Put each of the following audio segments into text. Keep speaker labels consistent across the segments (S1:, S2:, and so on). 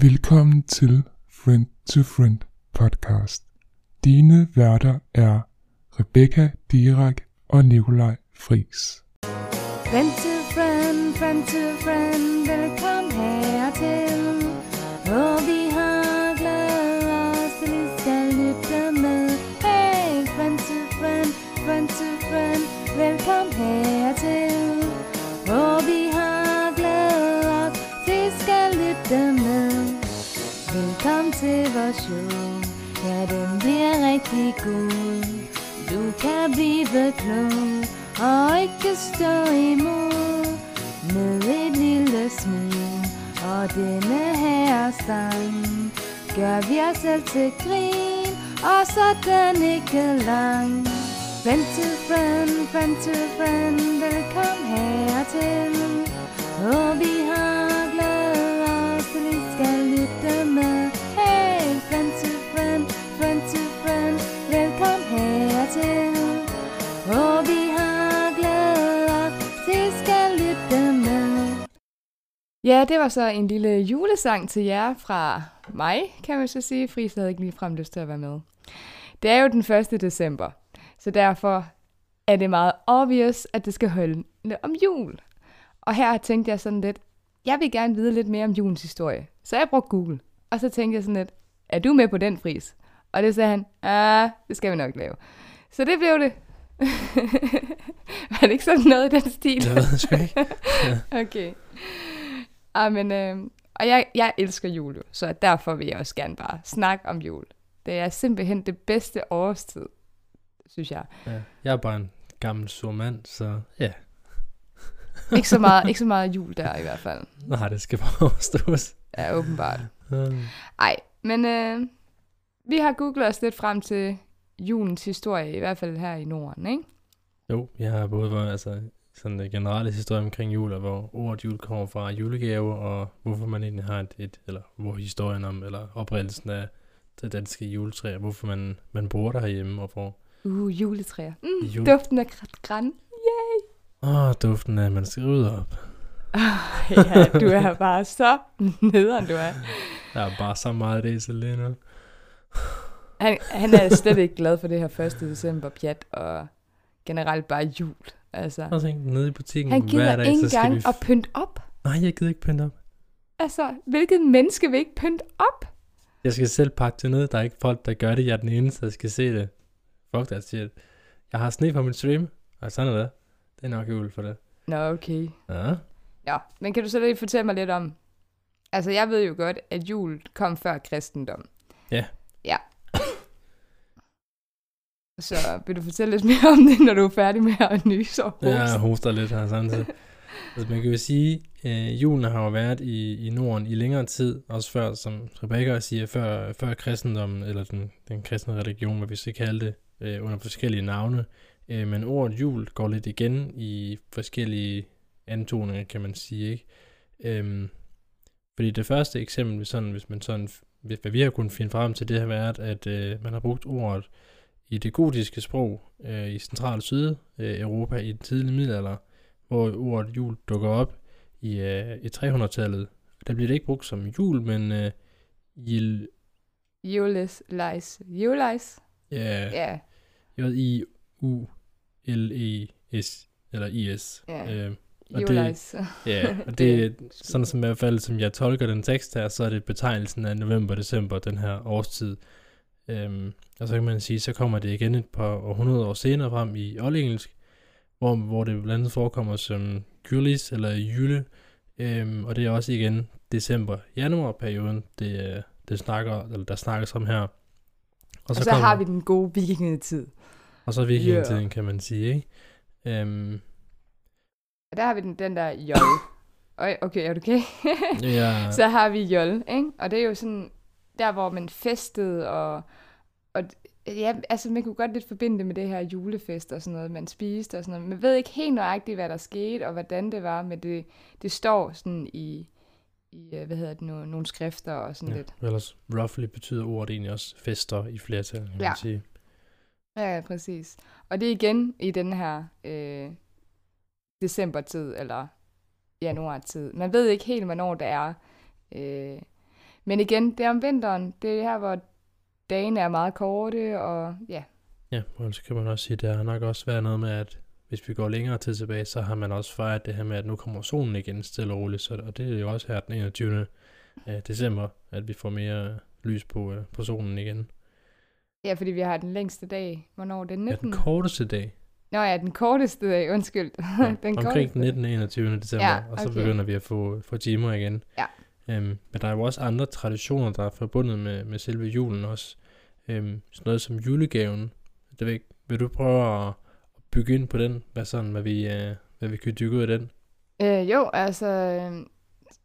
S1: Velkommen til Friend to Friend podcast. Dine værter er Rebecca Dirak og Nikolaj Friis.
S2: Friend to friend, friend to friend, velkommen hertil. Hvor vi har glædet os til, I skal lytte med. Hey, friend to friend, friend to friend, velkommen hertil. Til vores show. Ja, den bliver rigtig god. Du kan blive klog og ikke stå imod med et lille smil. Og denne her sang gør vi os selv til grin, og så den ikke lang. Friend to friend, friend to friend, velkommen hertil. Og vi har
S3: Ja, det var så en lille julesang til jer fra mig, kan man så sige. Friis havde ikke lige frem lyst til at være med. Det er jo den 1. december, så derfor er det meget obvious, at det skal holde om jul. Og her tænkte jeg sådan lidt, jeg vil gerne vide lidt mere om julens historie. Så jeg brugte Google, og så tænkte jeg sådan lidt, er du med på den fris? Og det sagde han, ah, det skal vi nok lave. Så det blev det. var det ikke sådan noget i den stil?
S4: Det ved jeg sgu ikke.
S3: Okay. Ah, men, øh, og jeg, jeg elsker jul, så derfor vil jeg også gerne bare snakke om jul. Det er simpelthen det bedste årstid, synes jeg.
S4: Ja, jeg er bare en gammel sur mand, så ja.
S3: Ikke så meget, ikke så meget jul der i hvert fald.
S4: Nej, det skal bare overstås.
S3: Ja, åbenbart. Ej, men øh, vi har googlet os lidt frem til julens historie, i hvert fald her i Norden, ikke?
S4: jo, jeg har både været, altså, sådan en generelle historie omkring jul, og hvor ordet jul kommer fra julegave, og hvorfor man egentlig har et, et eller hvor historien om, eller oprettelsen af det danske juletræ, og hvorfor man, man bruger det herhjemme, og hvor
S3: Uh, juletræer. Mm,
S4: Jul-
S3: Duften af græn. græn.
S4: Åh, duften af, at man skal rydde op.
S3: ja, du er bare så nederen, du er.
S4: Der er bare så meget af det nu.
S3: Han, han er slet ikke glad for det her 1. december pjat, og generelt bare jul. Altså,
S4: Og tænk, nede i butikken
S3: han
S4: hver
S3: gider
S4: dag,
S3: ikke
S4: så
S3: engang
S4: vi...
S3: at pynte op.
S4: Nej, jeg gider ikke pynte op.
S3: Altså, hvilket menneske vil ikke pynte op?
S4: Jeg skal selv pakke det ned. Der er ikke folk, der gør det. Jeg er den eneste, der skal se det. Fuck that shit. Jeg har sne på min stream. Og sådan er det. Det er nok jul for det.
S3: Nå, okay.
S4: Ja.
S3: Ja, men kan du så lige fortælle mig lidt om... Altså, jeg ved jo godt, at jul kom før kristendom.
S4: Ja.
S3: Ja. Så vil du fortælle lidt mere om det, når du er færdig med at nyse og hoste?
S4: Jeg hoster lidt her samtidig. altså, man kan jo sige, øh, julen har jo været i, i Norden i længere tid. Også før, som Rebecca siger, før, før kristendommen, eller den, den kristne religion, hvad vi skal kalde det, øh, under forskellige navne. Øh, men ordet jul går lidt igen i forskellige antoninger, kan man sige, ikke? Øhm, fordi det første eksempel, sådan, hvis man sådan, hvad vi har kunnet finde frem til, det har været, at øh, man har brugt ordet i det gotiske sprog øh, i central syd øh, Europa i den tidlige middelalder, hvor ordet jul dukker op i, øh, i 300-tallet. Der bliver det ikke brugt som jul, men øh, jil,
S3: Jules, Leis. Juleis?
S4: ja,
S3: Ja.
S4: J-I-U-L-E-S, eller I-S.
S3: Ja.
S4: Øh, og det, ja, og det er sådan som i hvert fald, som jeg tolker den tekst her, så er det betegnelsen af november-december, den her årstid. Øhm, og så kan man sige, så kommer det igen et par århundrede år senere frem i oldengelsk, hvor, hvor det blandt andet forekommer som Julis eller Jule, øhm, og det er også igen december-januar-perioden, det, øh, det snakker, eller der snakkes om her.
S3: Og så har vi den gode vikingetid.
S4: Og så vikingetiden, yeah. kan man sige, ikke? Øhm,
S3: Og der har vi den, den der jol. Okay, er du okay?
S4: ja,
S3: så har vi jol, ikke? Og det er jo sådan, der hvor man festede, og, og ja, altså man kunne godt lidt forbinde det med det her julefest og sådan noget, man spiste og sådan noget. Man ved ikke helt nøjagtigt, hvad der skete, og hvordan det var, men det, det står sådan i, i øh, hvad hedder det nu, nogle skrifter og sådan
S4: ja,
S3: lidt.
S4: ellers roughly betyder ordet egentlig også fester i flertal, kan
S3: Ja.
S4: man sige.
S3: Ja, ja, præcis. Og det er igen i den her øh, decembertid, eller januartid. Man ved ikke helt, hvornår det er. Øh, Men igen, det er om vinteren. Det er her, hvor dagene er meget korte, og ja,
S4: Ja, og så kan man også sige, at der har nok også været noget med, at hvis vi går længere tid tilbage, så har man også fejret det her med, at nu kommer solen igen stille og roligt. Så, og det er jo også her den 21. øh, december, at vi får mere lys på, øh, på solen igen.
S3: ja, fordi vi har den længste dag. Hvornår er det?
S4: Ja,
S3: 19?
S4: den korteste dag.
S3: Nå ja, den korteste dag, undskyld.
S4: Ja,
S3: den
S4: omkring
S3: korteste.
S4: den 19. 21. december,
S3: Ja,
S4: og så
S3: okay.
S4: begynder vi at få, få timer igen.
S3: Ja.
S4: Øhm, men der er jo også andre traditioner, der er forbundet med, med selve julen også. Øhm, sådan noget som julegaven. Det vil, vil du prøve at, at bygge ind på den? Hvad, sådan, hvad, vi, øh, hvad vi kan dykke ud af den?
S3: Øh, jo, altså, øh,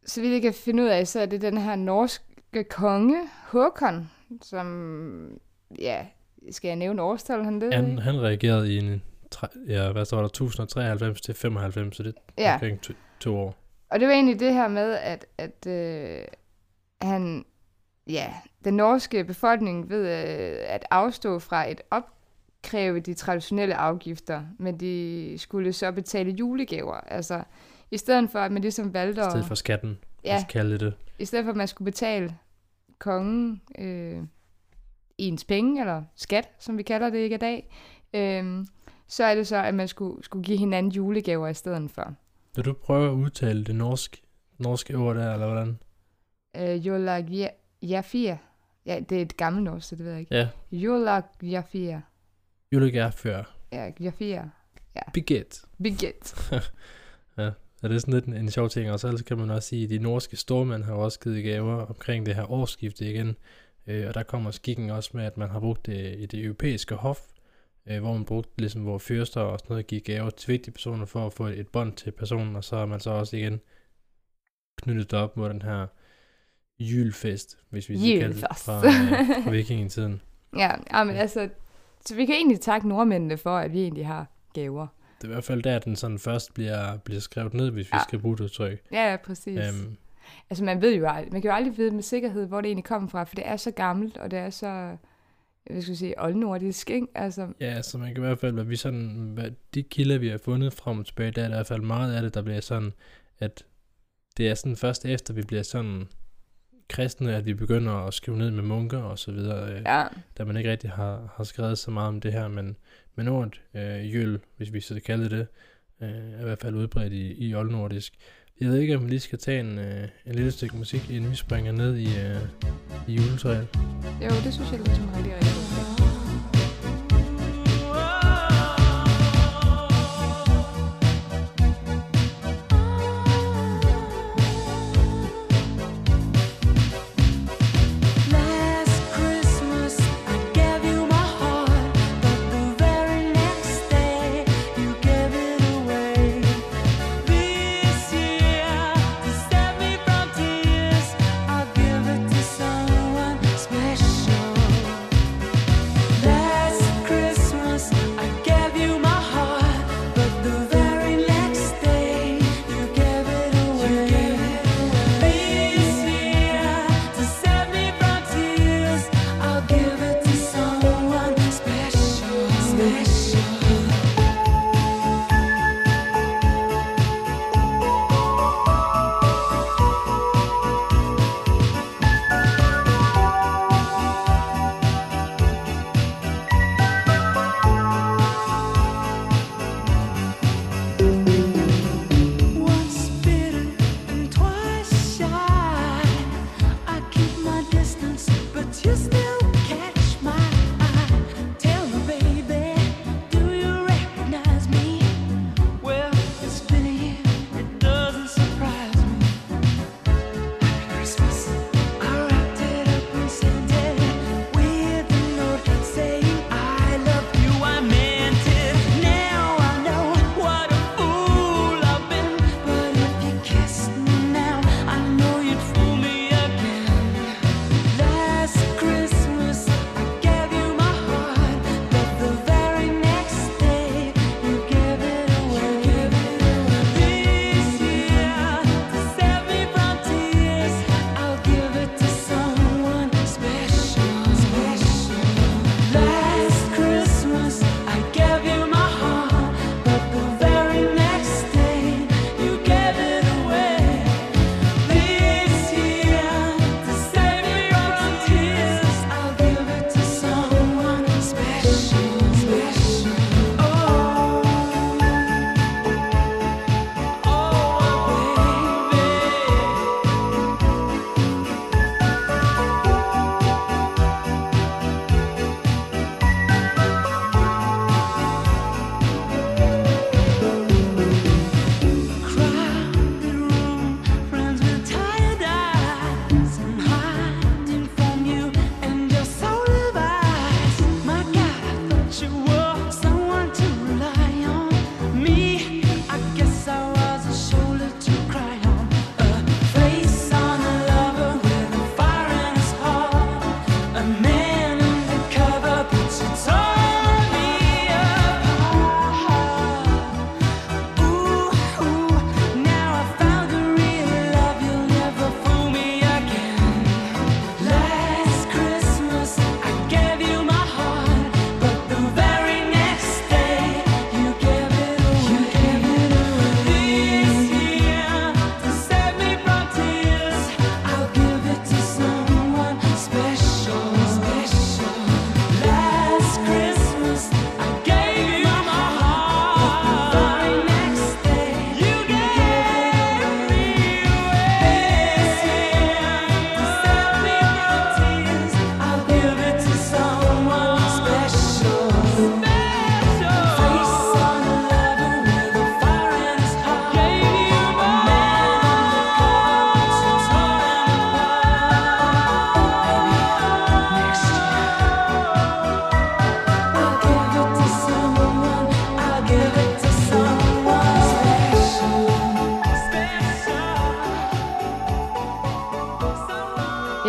S3: så vidt jeg kan finde ud af, så er det den her norske konge, Håkon, som, ja, skal jeg nævne årstal, han det?
S4: Han, han reagerede i en, tre, ja, hvad står der, 1093 til 95, så det er
S3: Ja.
S4: omkring to, to år.
S3: Og det var egentlig det her med, at, at øh, han, ja, den norske befolkning ved øh, at afstå fra et opkræve de traditionelle afgifter, men de skulle så betale julegaver. Altså, i stedet for, at man ligesom valgte
S4: I
S3: at...
S4: stedet for skatten, ja. Kalde det det.
S3: i stedet for at man skulle betale kongen øh, ens penge, eller skat, som vi kalder det ikke i dag, øh, så er det så, at man skulle, skulle give hinanden julegaver i stedet for.
S4: Vil du prøve at udtale det norske, norske ord der, eller hvordan?
S3: Øh, Jolag Jafir. Ja, det er et gammelt norsk, så det ved jeg ikke.
S4: Ja,
S3: Jolag Jafir.
S4: julegær før.
S3: Ja, Jafir.
S4: Biget.
S3: Biget.
S4: Ja, det er sådan lidt en, en sjov ting, og så ellers kan man også sige, at de norske stormænd har også givet gaver omkring det her årsskifte igen, øh, og der kommer skikken også med, at man har brugt det i det europæiske hof, øh, hvor man brugte ligesom, hvor fyrster og sådan noget giver gaver til vigtige personer for at få et, et bånd til personen, og så har man så også igen knyttet det op mod den her julefest, hvis vi skal kalde det, fra, øh, fra vikingetiden.
S3: Ja, ja, men altså, så vi kan egentlig takke nordmændene for, at vi egentlig har gaver.
S4: Det er i hvert fald der, den sådan først bliver, bliver skrevet ned, hvis vi
S3: Ja.
S4: skal bruge det udtryk.
S3: Ja, ja, præcis.
S4: Øhm,
S3: Altså, man ved jo aldrig, man kan jo aldrig vide med sikkerhed, hvor det egentlig kommer fra, for det er så gammelt, og det er så, hvad skal jeg sige, oldnordisk, ikke? Altså,
S4: Ja, så man kan i hvert fald, hvad vi sådan, hvad de kilder, vi har fundet frem og tilbage, der er der i hvert fald meget af det, der bliver sådan, at det er sådan først efter, vi bliver sådan kristne, at vi begynder at skrive ned med munker og så videre, øh,
S3: ja,
S4: da man ikke rigtig har, har skrevet så meget om det her, men, men ordet øh, jøl, hvis vi så kalder det, øh, er i hvert fald udbredt i, i oldnordisk. Jeg ved ikke, om vi lige skal tage en, øh, en lille stykke musik, inden vi springer ned i, øh, i juletræet.
S3: jo, det synes jeg lyder som en rigtig, rigtig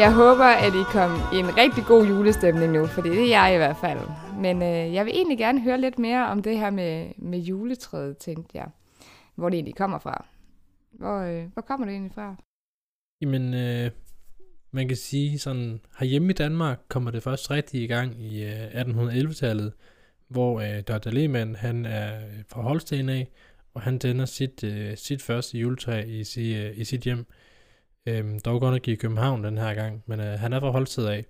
S3: Jeg håber, at I kom i en rigtig god julestemning nu, for det er jeg i hvert fald. Men øh, jeg vil egentlig gerne høre lidt mere om det her med, med juletræet, tænkte jeg. Hvor det egentlig kommer fra. Hvor, øh, hvor kommer det egentlig fra?
S4: Jamen, øh, man kan sige sådan, herhjemme i Danmark kommer det først rigtig i gang i øh, 1811-tallet, hvor øh, Dr. Lehmann, han er fra Holsten af, og han tænder sit, øh, sit første juletræ i, si, øh, i sit hjem. Øhm, dog godt nok i København den her gang, men øh, han er fra Holsted af,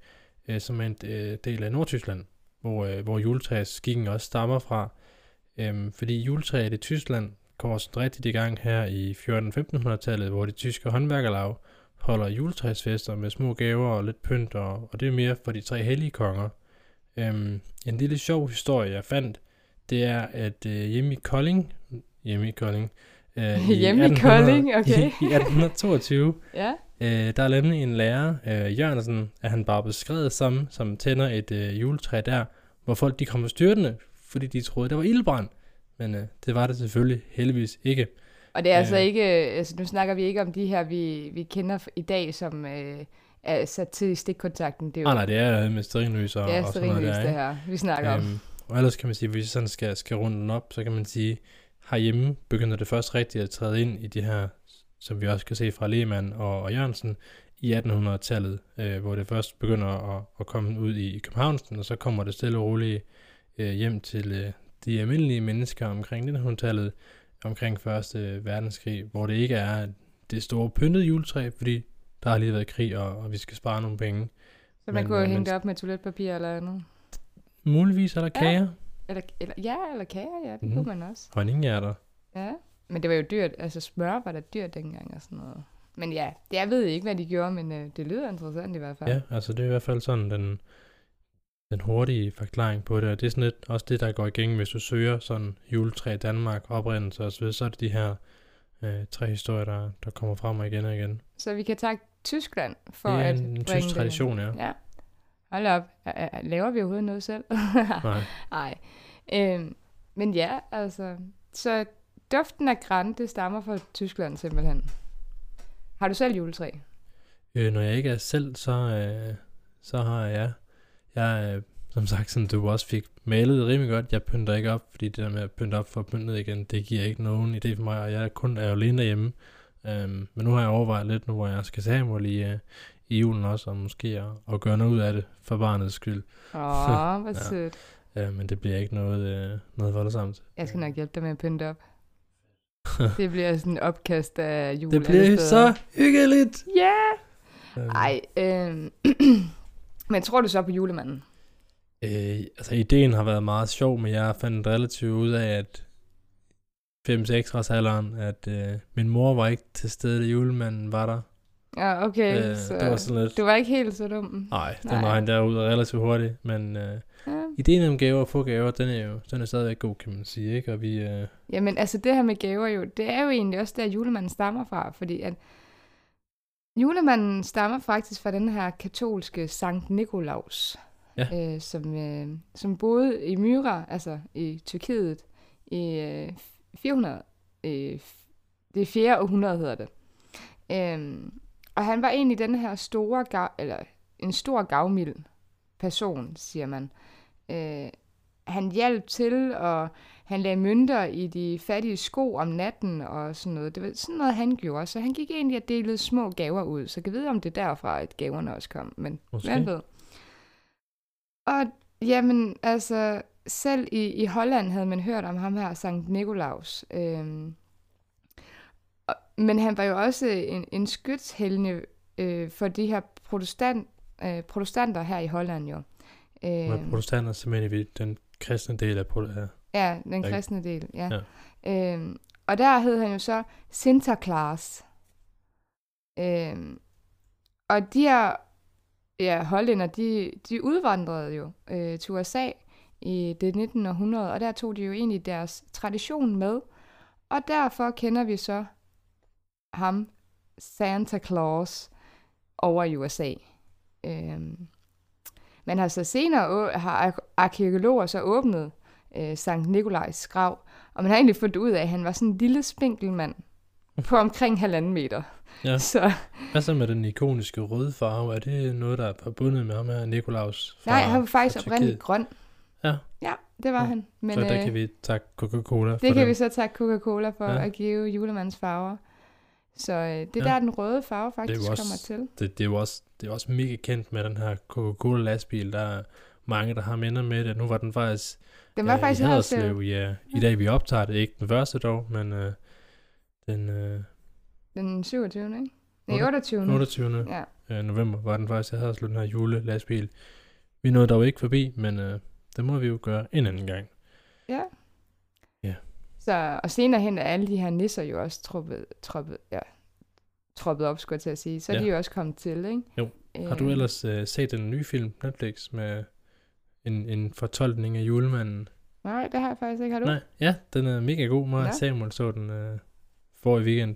S4: øh, som er en øh, del af Nordtyskland, hvor, øh, hvor juletræsskikken også stammer fra. Øhm, fordi juletræet i Tyskland kommer sådan rigtigt i gang her i 1400-1500-tallet, hvor de tyske håndværkerlag holder juletræsfester med små gaver og lidt pynt, og, og det er mere for de tre hellige konger. Øhm, en lille sjov historie, jeg fandt, det er, at øh, hjemme i Kolding, hjemme i Kolding, øh,
S3: Hjemme i Kolding, okay.
S4: i, i 1822,
S3: Ja.
S4: øh, der er nemlig en lærer, øh, Jørgensen, at han bare beskrevet som, som tænder et øh, juletræ der, hvor folk de kommer styrtende, fordi de troede, det var ildbrand. Men øh, det var det selvfølgelig heldigvis ikke.
S3: Og det er altså
S4: Øh.
S3: ikke, altså nu snakker vi ikke om de her, vi, vi kender i dag, som øh, er sat til i stikkontakten. Det er jo
S4: Ah, nej, det er med sterinlys og,
S3: det er
S4: og sådan noget der,
S3: det her, vi snakker om.
S4: Øhm, og ellers kan man sige, hvis vi sådan skal, skal runde den op, så kan man sige, herhjemme begynder det først rigtigt at træde ind i de her, som vi også kan se fra Lehmann og, og Jørgensen, i 1800-tallet, øh, hvor det først begynder at, at komme ud i, i Københavnsen, og så kommer det stille og roligt øh, hjem til øh, de almindelige mennesker omkring 1900-tallet, omkring Første Verdenskrig, hvor det ikke er det store pyntede juletræ, fordi der har lige været krig, og, og vi skal spare nogle penge.
S3: Så man
S4: men,
S3: kunne
S4: øh,
S3: hænge det op med toiletpapir eller andet.
S4: Muligvis er der
S3: Ja. Eller, eller, ja, eller kager, ja, det
S4: Mhm.
S3: kunne man også.
S4: honninghjerter.
S3: Ja, men det var jo dyrt. Altså smør var da dyrt dengang og sådan noget. Men ja, det, jeg ved ikke, hvad de gjorde, men øh, det lyder interessant i hvert fald.
S4: Ja, altså det er i hvert fald sådan den, den hurtige forklaring på det, og det er sådan lidt også det, der går igen, hvis du søger sådan juletræ i Danmark, oprindelse og så er det de her øh, tre historier, der, der kommer frem og igen og igen.
S3: Så vi kan takke Tyskland for
S4: det er
S3: at
S4: en, tysk tradition, ja.
S3: Ja. Hold op. Laver vi overhovedet noget selv?
S4: Nej.
S3: Nej. Øhm, men ja, altså. Så duften af græn, det stammer fra Tyskland simpelthen. Har du selv juletræ?
S4: Øh, når jeg ikke er selv, så, øh, så har jeg, jeg øh, som sagt, som du også fik malet rimelig godt, jeg pynter ikke op, fordi det der med at pynte op for pyntet igen, det giver ikke nogen idé for mig, og jeg kun er jo alene derhjemme. Øhm, men nu har jeg overvejet lidt, nu hvor jeg skal mig lige øh, i julen også, og måske at, at gøre noget ud af det for barnets skyld.
S3: Åh, hvor
S4: Ja.
S3: sødt.
S4: Øh, men det bliver ikke noget, øh, noget voldsomt.
S3: Jeg skal nok hjælpe dig med at pynte op. det bliver sådan en opkast af jul
S4: Det bliver så hyggeligt!
S3: Ja!
S4: Øhm,
S3: Ej, øh, men tror du så på julemanden?
S4: Øh, altså ideen har været meget sjov, men jeg fandt relativt ud af, at 5-6 års alderen, at øh, min mor var ikke til stede, da julemanden var der.
S3: Ja, okay.
S4: Øh,
S3: så
S4: det var sådan lidt...
S3: Du var ikke helt så dum.
S4: Nej, den
S3: Nej.
S4: regn der ud relativt hurtigt, men øh,
S3: Ja.
S4: ideen om gaver og få gaver, den er jo den er stadigvæk god, kan man sige, ikke? Og vi, øh,
S3: Jamen, altså det her med gaver jo, det er jo egentlig også der, julemanden stammer fra, fordi at julemanden stammer faktisk fra den her katolske Sankt Nikolaus,
S4: Ja.
S3: øh, som, øh, som boede i Myra, altså i Tyrkiet, i øh, 400, øh, det fjerde århundrede hedder det. Øhm, og han var egentlig den her store, gav, eller en stor gavmild person, siger man. Øh, han hjalp til, og han lagde mønter i de fattige sko om natten og sådan noget. Det var sådan noget, han gjorde. Så han gik egentlig og delede små gaver ud. Så jeg kan vide, om det er derfra, at gaverne også kom. Men hvem ved. Og jamen, altså, selv i, i Holland havde man hørt om ham her, Sankt Nikolaus. Øhm, men han var jo også en, en skytshelne øh, for de her protestant, øh, protestanter her i Holland jo.
S4: med
S3: Øhm,
S4: protestanter, så mener vi den kristne del af af-
S3: Ja, den kristne del, ja.
S4: Ja.
S3: Øhm, og der hed han jo så Sinterklaas. Øhm, og de her ja, hollænder, de, de udvandrede jo øh, til USA i det 19. århundrede, og der tog de jo egentlig deres tradition med. Og derfor kender vi så ham, Santa Claus, over i USA. Øhm, men har så senere har ar- arkeologer så åbnet øh, Sankt Nikolajs grav, og man har egentlig fundet ud af, at han var sådan en lille spinkelmand på omkring halvanden meter.
S4: Ja.
S3: Så
S4: Hvad så med den ikoniske røde farve? Er det noget, der er forbundet med ham her, Nikolaus?
S3: nej, han var faktisk oprindeligt grøn.
S4: Ja.
S3: Ja, det var
S4: Ja.
S3: han. Men
S4: Så der
S3: øh,
S4: kan vi takke Coca-Cola for
S3: det kan
S4: den.
S3: vi så takke Coca-Cola for
S4: Ja.
S3: at give julemandens farver. Så øh, det er
S4: Ja.
S3: der, den røde farve faktisk
S4: jo også-
S3: kommer til.
S4: det, det, er jo også, det er også mega kendt med den her Coca-Cola lastbil. Der er mange, der har minder med det. Nu var den faktisk,
S3: Den var
S4: øh,
S3: faktisk
S4: i Haderslev. Ja. I dag vi optager det, ikke den første dog, men øh, den øh,
S3: den 27. ikke? Nej,
S4: Otte-
S3: 28.
S4: 28.
S3: Ja.
S4: Øh, november var den faktisk i Haderslev, den her julelastbil. Vi nåede dog ikke forbi, men øh, det må vi jo gøre en anden gang.
S3: Ja. Så, og senere hen er alle de her nisser jo også troppet, troppet, ja, troppet op, skulle jeg til at sige. Så er
S4: Ja.
S3: de jo også kommet til, ikke?
S4: Jo. Har du
S3: Øh,
S4: ellers øh, set den nye film Netflix med en, en fortolkning af julemanden?
S3: Nej, det har jeg faktisk ikke. Har du?
S4: Nej, ja, den er mega god. Mig
S3: Ja.
S4: Samuel så den øh, for i weekend.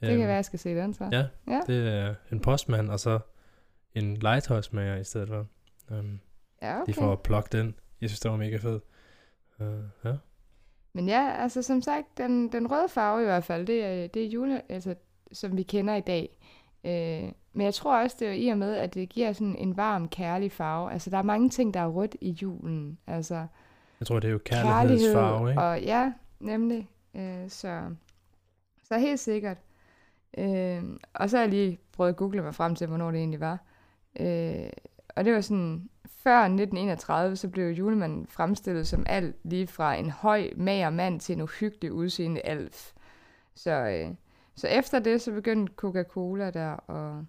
S3: Det kan være, jeg skal se den så.
S4: Ja,
S3: Ja.
S4: det er en postmand, og så en legetøjsmager i stedet for. Um,
S3: ja
S4: okay. De får plukket den. Jeg synes, det var mega fedt. Uh, ja.
S3: Men ja, altså som sagt, den, den røde farve i hvert fald, det er, det er jule, altså, som vi kender i dag. Øh, men jeg tror også, det er i og med, at det giver sådan en varm, kærlig farve. Altså, der er mange ting, der er rødt i julen. Altså,
S4: Jeg tror, det er jo kærlighedsfarve, ikke?
S3: Og ja, nemlig. Øh, så, så helt sikkert. Øh, og så har jeg lige prøvet at google mig frem til, hvornår det egentlig var. Øh, og det var sådan, før 1931, så blev julemanden fremstillet som alt, lige fra en høj, mager mand til en uhyggelig udseende alf. Så, øh, så efter det, så begyndte Coca-Cola der at,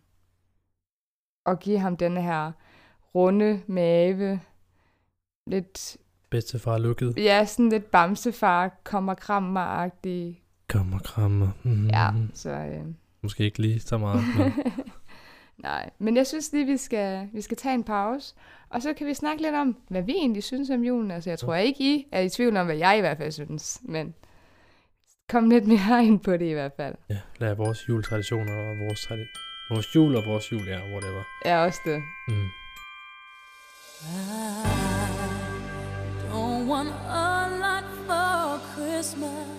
S3: at give ham denne her runde mave, lidt
S4: Bedstefar lukket.
S3: Ja, sådan lidt bamsefar, kommer krammer-agtig.
S4: Kom og krammer. Mm.
S3: Ja, så... Øh,
S4: Måske ikke lige så meget. Men
S3: nej, men jeg synes lige, vi skal, vi skal tage en pause, og så kan vi snakke lidt om, hvad vi egentlig synes om julen. Altså, jeg tror ikke, I er i tvivl om, hvad jeg i hvert fald synes, men kom lidt mere ind på det i hvert fald.
S4: ja, lad vores juletraditioner og vores, tradi- vores jul og vores jul, ja, whatever.
S3: Ja, også det.
S4: Mm.
S5: I don't want a lot for Christmas.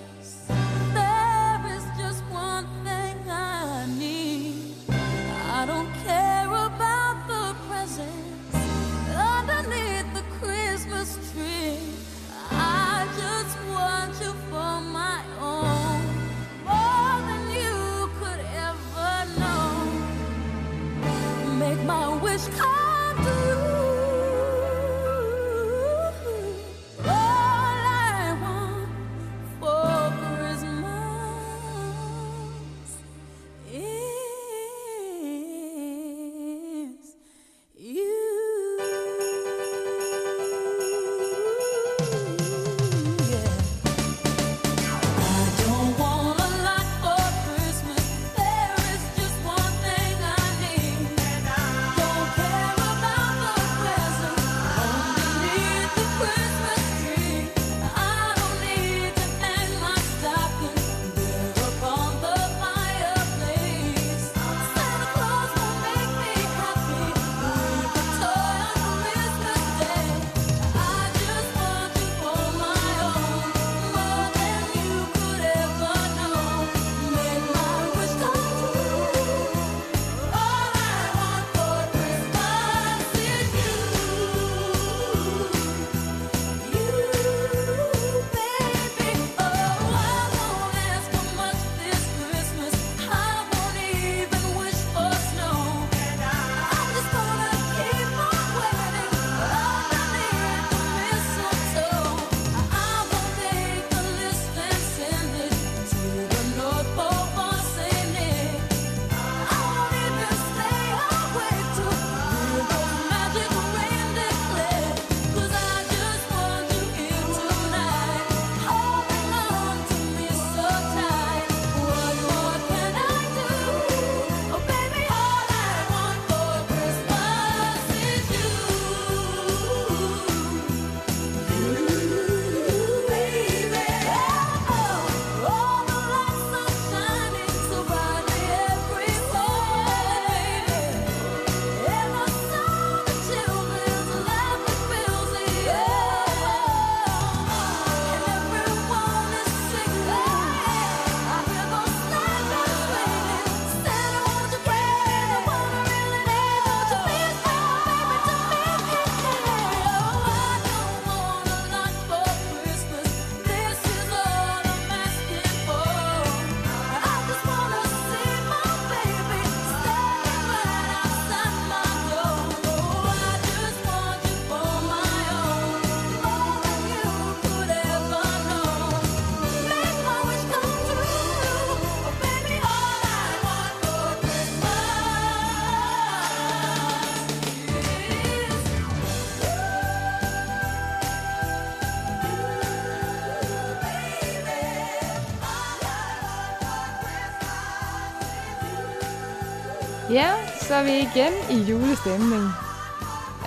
S3: Er vi igen i julestemning.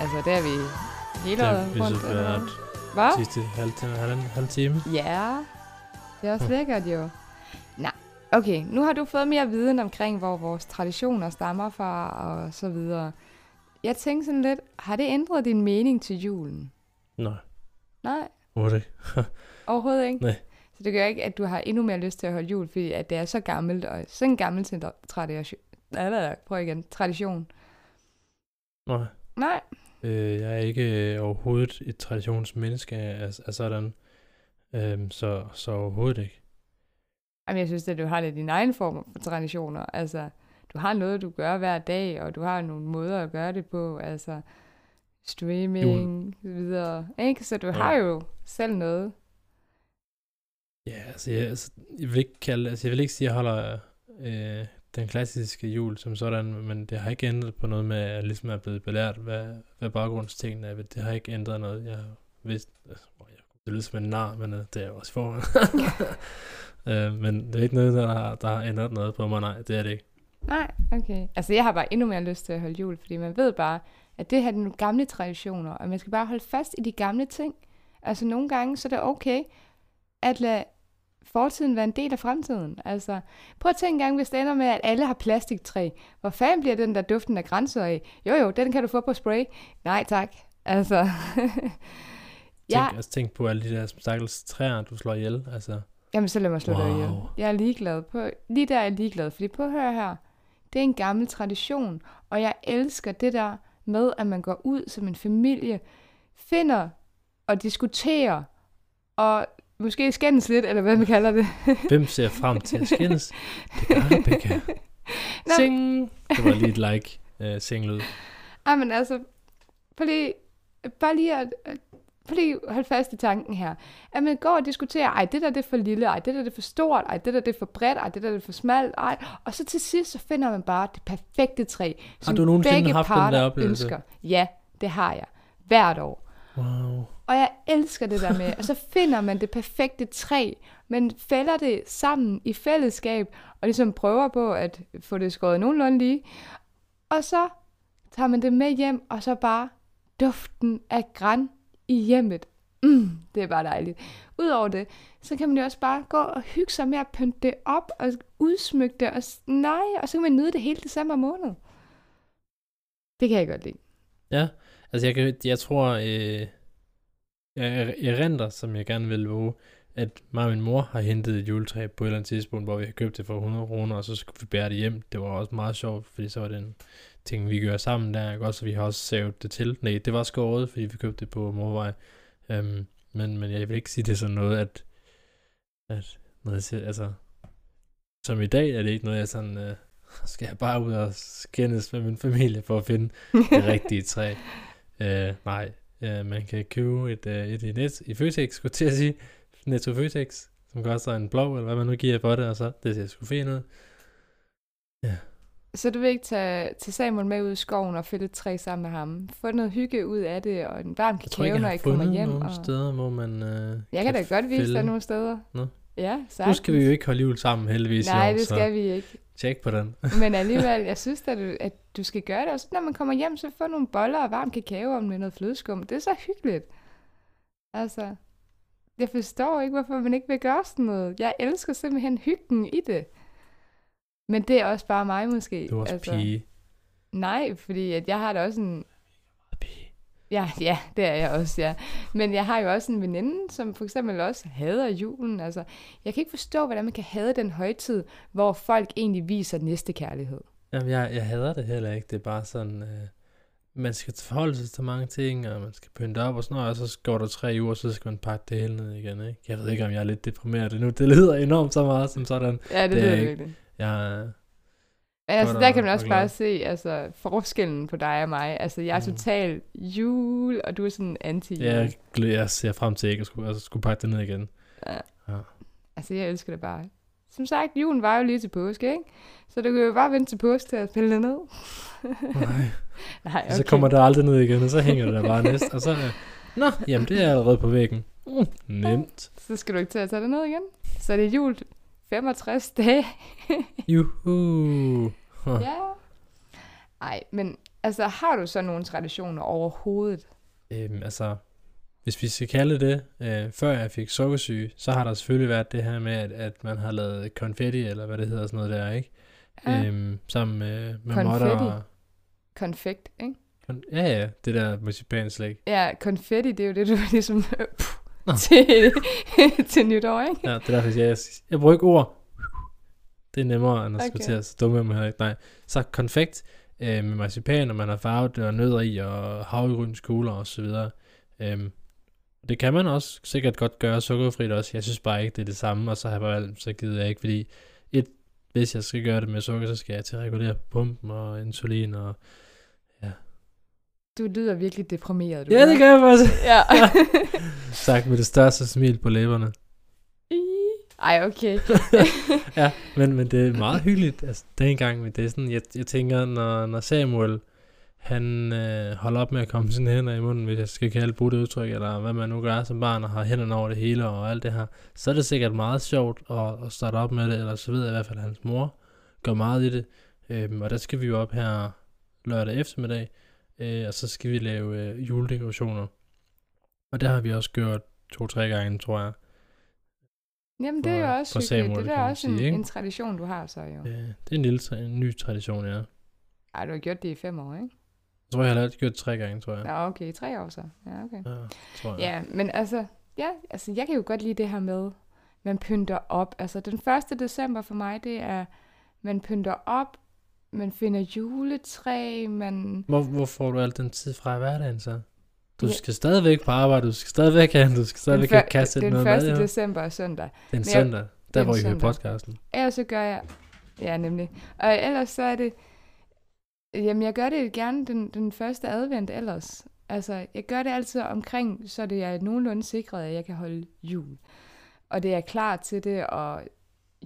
S3: Altså, der er vi hele
S4: Det
S3: året rundt.
S4: været
S3: hvad?
S4: Sidste halv time, halv, halv time.
S3: Ja, det er også
S4: Hm.
S3: lækkert jo. Nej, okay, nu har du fået mere viden omkring, hvor vores traditioner stammer fra og så videre. Jeg tænker sådan lidt, har det ændret din mening til julen?
S4: Nej,
S3: Nej,
S4: hvor det?
S3: overhovedet ikke.
S4: Nej.
S3: Så det gør ikke, at du har endnu mere lyst til at holde jul, fordi at det er så gammelt, og sådan en gammel tradition. Eller, prøv igen, tradition.
S4: Nej.
S3: Nej,
S4: Øh, jeg er ikke øh, overhovedet et traditionsmenneske af, af sådan. Øhm, så, så overhovedet ikke.
S3: Jamen, jeg synes, at du har lidt din egen form for traditioner. Altså, du har noget, du gør hver dag, og du har nogle måder at gøre det på. Altså, streaming, så videre. Ikke? Så du
S4: Ja.
S3: har jo selv noget.
S4: Ja, altså jeg, altså, jeg vil ikke kalde, altså jeg vil ikke sige, at jeg holder øh, den klassiske jul som sådan, men det har ikke ændret på noget med, at jeg ligesom er blevet belært, hvad, hvad baggrundstingene er. Det har ikke ændret noget. Jeg har vidst, altså, jeg, det lyder som en nar, men øh, det er jeg også i forvejen. øh, men det er ikke noget, der har, der har ændret noget på mig, nej, det er det ikke.
S3: Nej, okay. Altså, jeg har bare endnu mere lyst til at holde jul, fordi man ved bare, at det her er nogle gamle traditioner, og man skal bare holde fast i de gamle ting. Altså, nogle gange, så er det okay at lade fortiden være en del af fremtiden. Altså, prøv at tænke engang, hvis det ender med, at alle har plastiktræ. Hvor fanden bliver den der duften af grænser af? Jo jo, den kan du få på spray. Nej tak. Altså,
S4: Tænk,
S3: ja,
S4: altså, tænk på alle de der stakkels træer, du slår ihjel. Altså,
S3: jamen så lad mig slå wow. dig ihjel. Jeg er ligeglad. På, lige der er jeg ligeglad, fordi på at høre her, det er en gammel tradition, og jeg elsker det der med, at man går ud som en familie, finder og diskuterer, og måske skændes lidt, eller hvad man kalder det.
S4: hvem ser frem til at skændes? Det gør.
S3: Nå.
S4: Sing! Det var lige et like uh, singled.
S3: Ej, men altså, prøv lige, bare lige at, at- prøv lige holde fast i tanken her. At man går og diskuterer, ej, det der det er for lille, ej, det der det er for stort, ej, det der det er for bredt, ej, det der det er for smalt, ej. Og så til sidst, så finder man bare det perfekte træ, som
S4: du nogensinde
S3: begge
S4: haft den
S3: parter
S4: der oplevelse?
S3: ønsker. Ja, det har jeg. Hvert år.
S4: Wow.
S3: Og jeg elsker det der med, og så finder man det perfekte træ, man fælder det sammen i fællesskab, og ligesom prøver på at få det skåret nogenlunde lige. Og så tager man det med hjem, og så bare duften af græn i hjemmet. Mm, det er bare dejligt. Udover det, så kan man jo også bare gå og hygge sig med at pynte det op og udsmykke det. Og, nej, og så kan man nyde det hele december måned. Det kan jeg godt lide.
S4: Ja, altså jeg, kan, jeg tror, øh, jeg, renter, som jeg gerne vil våge, at mig og min mor har hentet et juletræ på et eller andet tidspunkt, hvor vi har købt det for 100 kroner, og så skulle vi bære det hjem. Det var også meget sjovt, fordi så var det en ting, vi gør sammen der, ikke? også, så vi har også savet det til. Nej, det var skåret, fordi vi købte det på morvej. Um, men, men jeg vil ikke sige, det er sådan noget, at, at noget, altså, som i dag er det ikke noget, jeg sådan, øh, skal jeg bare ud og skændes med min familie for at finde det rigtige træ. Uh, nej, uh, man kan købe et, uh, et i, net, i Føtex, skulle jeg til at sige, Netto Føtex, som koster en blå, eller hvad man nu giver for det, og så det ser sgu fint ud.
S3: Så du vil ikke tage til Samuel med ud i skoven og fælde et træ sammen med ham? Få noget hygge ud af det, og en varm
S4: Jeg tror ikke,
S3: kakao,
S4: jeg
S3: når
S4: har
S3: I kommer hjem.
S4: nogle
S3: Og...
S4: steder, hvor man uh,
S3: Jeg kan da godt vise dig nogle steder.
S4: Nå.
S3: Ja,
S4: Nu
S3: sagtens.
S4: skal vi jo ikke holde jul sammen, heldigvis.
S3: Nej,
S4: år,
S3: det skal
S4: så
S3: vi ikke.
S4: Tjek på den.
S3: Men alligevel, jeg synes at du, at du skal gøre det. Og så når man kommer hjem, så få nogle boller og varm kakao med noget flødeskum. Det er så hyggeligt. Altså, jeg forstår ikke, hvorfor man ikke vil gøre sådan noget. Jeg elsker simpelthen hyggen i det. Men det er også bare mig måske.
S4: Du er også altså. pige.
S3: Nej, fordi at jeg har da også en... Ja, ja, det er jeg også, ja. Men jeg har jo også en veninde, som for eksempel også hader julen. Altså, jeg kan ikke forstå, hvordan man kan hade den højtid, hvor folk egentlig viser næstekærlighed.
S4: Jamen, jeg, jeg hader det heller ikke. Det er bare sådan, øh, man skal forholde sig til mange ting, og man skal pynte op og sådan noget, og så går der tre uger, så skal man pakke det hele ned igen, ikke? Jeg ved ikke, om jeg er lidt deprimeret nu. Det lyder enormt så meget som sådan.
S3: Ja, det,
S4: Det er
S3: er
S4: ikke-
S3: virkelig.
S4: Jeg,
S3: Men altså, der kan man også bare se altså, forskellen på dig og mig. Altså, jeg er
S4: Mm.
S3: total jul, og du er sådan anti-jul.
S4: jeg, glæ- jeg ser frem til ikke at skulle, altså, skulle pakke det ned igen.
S3: Ja.
S4: Ja.
S3: Altså, jeg elsker det bare. Som sagt, julen var jo lige til påske, ikke? Så du kan jo bare vente til påske til at spille det ned.
S4: Nej.
S3: Nej,
S4: Okay. Så kommer det aldrig ned igen, og så hænger det der bare næst. Og så, øh, nå, jamen det er allerede på væggen. Mm, nemt.
S3: Så skal du ikke til at tage det ned igen. Så det er jul 65 dage.
S4: Juhu. Huh.
S3: ja. Ej, men altså, har du så nogle traditioner overhovedet?
S4: Øhm, altså, hvis vi skal kalde det, øh, før jeg fik sukkersyge, så har der selvfølgelig været det her med, at, at man har lavet konfetti, eller hvad det hedder, sådan noget der, ikke?
S3: Ja.
S4: Øhm, sammen med, med
S3: Konfetti?
S4: måtter og...
S3: Konfekt, ikke?
S4: Kon- ja, ja, det der marcipanslæg.
S3: Ja, konfetti, det er jo det, du ligesom
S4: Nå.
S3: til, til nytår, ikke?
S4: Ja, det er derfor, jeg, jeg, jeg bruger ikke ord. Det er nemmere, end at
S3: Okay.
S4: skulle til at dumme mig her. Nej, så konfekt øh, med marcipan, og man har farvet og nødder i, og havregrynskugler og så videre. Øhm, det kan man også sikkert godt gøre sukkerfrit også. Jeg synes bare ikke, det er det samme, og så har jeg bare valgt, så gider jeg ikke, fordi et, hvis jeg skal gøre det med sukker, så skal jeg til at regulere pumpen og insulin og...
S3: Du lyder virkelig deprimeret. Du
S4: Ja, det gør jeg faktisk.
S3: Ja.
S4: Sagt med det største smil på læberne.
S3: Ej, okay.
S4: ja, men, men det er meget hyggeligt, altså dengang, men det er sådan, jeg, jeg tænker, når, når Samuel, han øh, holder op med at komme sine hænder i munden, hvis jeg skal kalde det udtryk, eller hvad man nu gør som barn, og har hænderne over det hele og alt det her, så er det sikkert meget sjovt at, at starte op med det, eller så ved jeg i hvert fald, at hans mor gør meget i det, øhm, og der skal vi jo op her lørdag eftermiddag, øh, og så skal vi lave øh, juledekorationer, og det har vi også gjort to-tre gange, tror jeg.
S3: Jamen, det er jo også hyggeligt.
S4: Samuel,
S3: Det er også
S4: sige,
S3: en,
S4: ikke?
S3: en tradition, du har så jo.
S4: Øh, det er en lille en ny tradition, ja.
S3: Ej, du har gjort det i fem år, ikke?
S4: Jeg tror, jeg har gjort det tre gange, tror jeg.
S3: Nå, okay, tre år så. Ja, okay.
S4: Ja, tror jeg.
S3: Ja, men altså, ja, altså, jeg kan jo godt lide det her med, man pynter op. Altså, den 1. december for mig, det er, man pynter op, man finder juletræ, man...
S4: Hvor, hvor får du al den tid fra i hverdagen så? Du
S3: Ja.
S4: skal stadigvæk på arbejde, du skal stadigvæk have, du skal stadigvæk
S3: den,
S4: have kastet
S3: den
S4: noget
S3: 1.
S4: mad. Ja.
S3: december er søndag.
S4: Det en
S3: Men jeg-
S4: søndag,
S3: det
S4: der
S3: er
S4: hvor I hører podcasten.
S3: Ellers så gør jeg... Ja, nemlig. Og ellers så er det... Jamen, jeg gør det gerne den, den første advent ellers. Altså, jeg gør det altid omkring, så det er nogenlunde sikret, at jeg kan holde jul. Og det er klar til det, og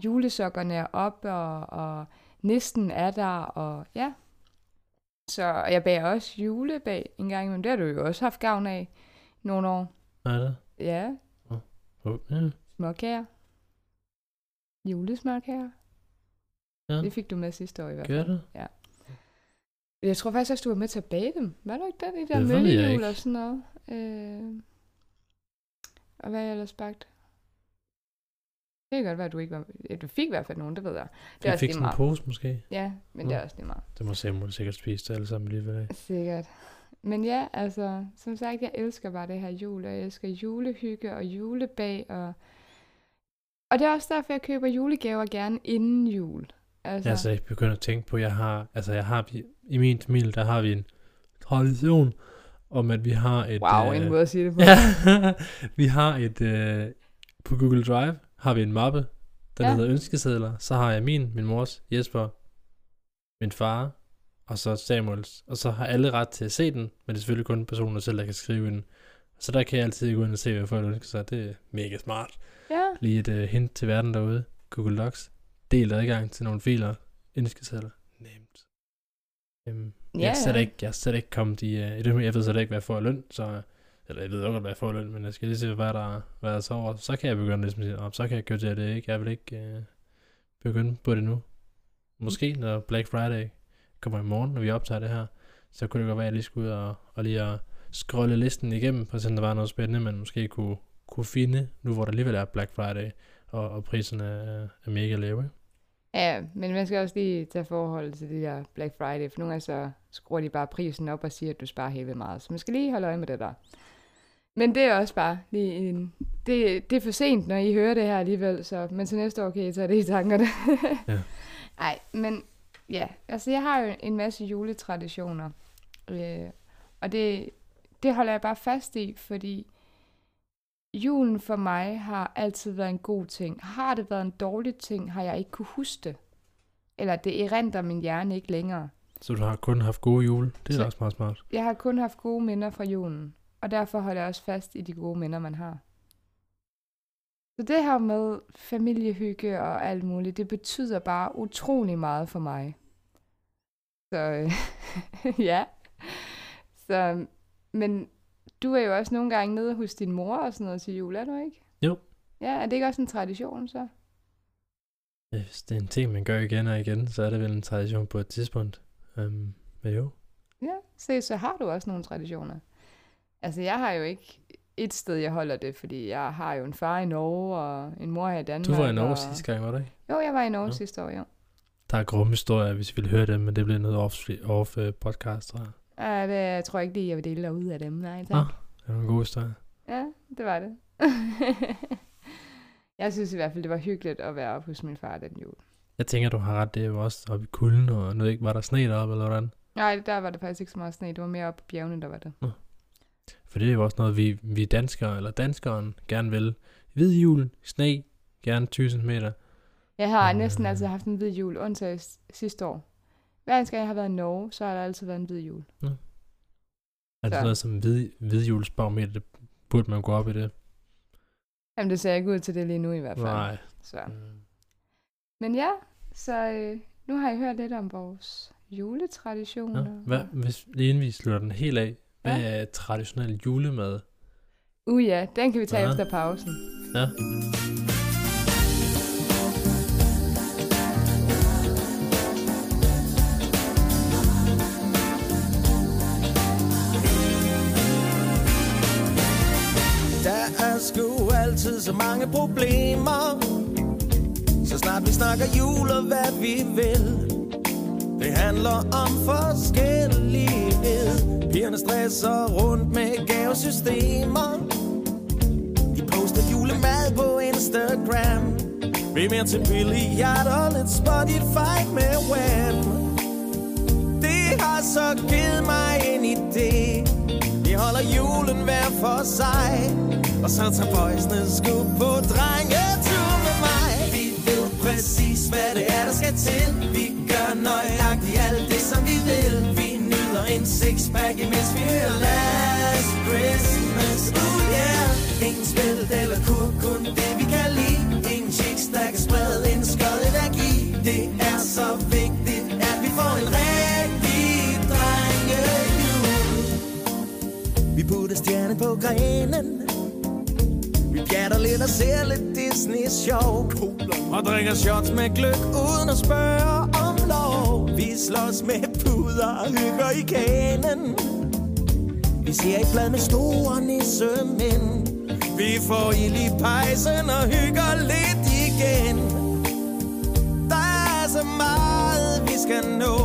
S3: julesokkerne er op, og, og næsten er der, og ja. Så og jeg bager også julebag en gang imellem. Det har du jo også haft gavn af nogle år.
S4: Er det?
S3: Ja,
S4: Oh, ja.
S3: småkager. Julesmørkager.
S4: Ja.
S3: Det fik du med sidste år i hvert
S4: Gør
S3: fald.
S4: det?
S3: Jeg tror faktisk også, du var med til at bage dem. Var du ikke der
S4: ved jeg
S3: møllehjul og sådan noget. Øh... Og hvad har jeg ellers bagt? Det kan godt være, at du ikke var... Du fik i hvert fald nogen, det ved jeg. Det er
S4: Jeg fik sådan en pose måske.
S3: Ja, men
S4: Nå.
S3: det er også lige meget.
S4: Det må Samuel sikkert spise det alle sammen alligevel. ikke?
S3: Sikkert. Men ja, altså, som sagt, jeg elsker bare det her jul, og jeg elsker julehygge og julebag, og... Og det er også derfor, jeg køber julegaver gerne inden jul. Altså,
S4: Altså, jeg begynder at tænke på, at jeg har, altså jeg har, i min familie, der har vi en tradition om, at vi har et...
S3: wow,
S4: øh,
S3: en måde at sige det på.
S4: Ja, vi har et, øh, på Google Drive har vi en mappe, der
S3: Ja.
S4: hedder ønskesedler. Så har jeg min, min mors, Jesper, min far, og så Samuels. Og så har alle ret til at se den, men det er selvfølgelig kun personen selv, der kan skrive den. Så der kan jeg altid gå ind og se, hvad folk ønsker sig. Det er mega smart.
S3: ja.
S4: Lige et uh, hint til verden derude. Google Docs. Del adgang til nogle filer. Ønskesedler. Nemt. Øhm,
S3: Ja,
S4: jeg, er slet
S3: ja.
S4: ikke, jeg er slet ikke kommet i, uh, i det, jeg ved slet ikke, hvad jeg får løn, så eller jeg ved godt, hvad jeg får løn, men jeg skal lige se, hvad der, hvad der så over. Så kan jeg begynde ligesom at sige, "Nå, så kan jeg købe det, det ikke. Jeg vil ikke uh, begynde på det nu. Måske, når Black Friday kommer i morgen, når vi optager det her, så kunne det godt være, at jeg lige skulle ud og, og lige at scrolle listen igennem, for at der var noget spændende, man måske kunne, kunne finde, nu hvor der alligevel er Black Friday, og, og priserne er, er mega lave. ikke?
S3: Ja, men man skal også lige tage forhold til det der Black Friday, for nogle gange så skruer de bare prisen op og siger, at du sparer helt vildt meget. Så man skal lige holde øje med det der. Men det er også bare lige en... Det, det er for sent, når I hører det her alligevel, så, men til næste år kan I tage det i tankerne.
S4: Ja.
S3: Ej, men ja, altså jeg har jo en masse juletraditioner, øh, og det, det holder jeg bare fast i, fordi julen for mig har altid været en god ting. Har det været en dårlig ting, har jeg ikke kunne huske det. Eller det erindrer min hjerne ikke længere.
S4: Så du har kun haft gode jule. Det er
S3: Så-
S4: også meget smart.
S3: Jeg har kun haft gode minder fra julen, og derfor holder jeg også fast i de gode minder, man har. Så det her med familiehygge og alt muligt, det betyder bare utrolig meget for mig. Så øh, ja. Så, men du er jo også nogle gange nede hos din mor og sådan noget til jul, er du ikke?
S4: Jo.
S3: Ja, er det ikke også en tradition så?
S4: Hvis det er en ting, man gør igen og igen, så er det vel en tradition på et tidspunkt. Um, Men jo.
S3: Ja, se, så har du også nogle traditioner. Altså, jeg har jo ikke et sted, jeg holder det, fordi jeg har jo en far i Norge og en mor her i Danmark.
S4: Du var i Norge
S3: og...
S4: sidste gang, var du ikke?
S3: Jo, jeg var i Norge
S4: Nå.
S3: sidste år, jo.
S4: Der er grumme historier, hvis vi vil høre dem, men det bliver noget off, off øh, podcast, tror jeg.
S3: Ja, det jeg tror ikke lige, jeg vil dele derude af dem. Nej, tak.
S4: Nå. Det var en god historie.
S3: Ja, det var det. jeg synes i hvert fald, det var hyggeligt at være oppe hos min far den jul.
S4: Jeg tænker, du har ret, det jo også oppe i kulden, og nu ikke var der sne deroppe, eller hvordan?
S3: Nej, der var det faktisk ikke så meget sne. Det var mere oppe på bjergene, der var det.
S4: For det er jo også noget, vi, vi danskere, eller danskeren, gerne vil. Hvid jul, sne, gerne 1000 meter.
S3: Jeg har
S4: Øh.
S3: næsten altid haft en hvid jul, undtagen sidste år. Hver eneste gang jeg har været i Norge, så har der altid været en hvid jul.
S4: Er det
S3: Så.
S4: sådan noget som hvid, hvidjulsbarometer, det burde man gå op i det?
S3: Jamen, det ser ikke ud til det lige nu i hvert fald.
S4: Nej.
S3: Så.
S4: Mm.
S3: Men ja, så øh, nu har I hørt lidt om vores juletraditioner.
S4: Ja. Hvad, hvis, lige inden vi slutter den helt af, hvad er traditionel julemad?
S3: Uh ja, den kan vi tage
S4: Ja.
S3: efter pausen.
S4: Ja.
S6: Der er sgu altid så mange problemer Så snart vi snakker jul og hvad vi vil Det handler om forskellighed Pigerne stresser rundt med gavesystemer. De poster julemad på Instagram. Vi mere til billiard og lidt Spotify med Wham! Det har så givet mig en idé. Vi holder julen hver for sig. Og så tager boysene sgu på drenget six-pack, imens vi hører Last Christmas. Oh yeah. Ingen spil eller kur, kun det vi kan lide. Ingen chicks der kan sprede en skød energi. Det er så vigtigt at vi får en rigtig drengejul. Vi putter stjerne på grenen. Vi pjatter lidt og ser lidt Disney show Og drikker shots med gløk uden at spørge om lov. Vi slås med ud og hygger i kanen Vi ser et blad med store nissemænd Vi får ild i pejsen og hygger lidt igen. Der er så meget vi skal nå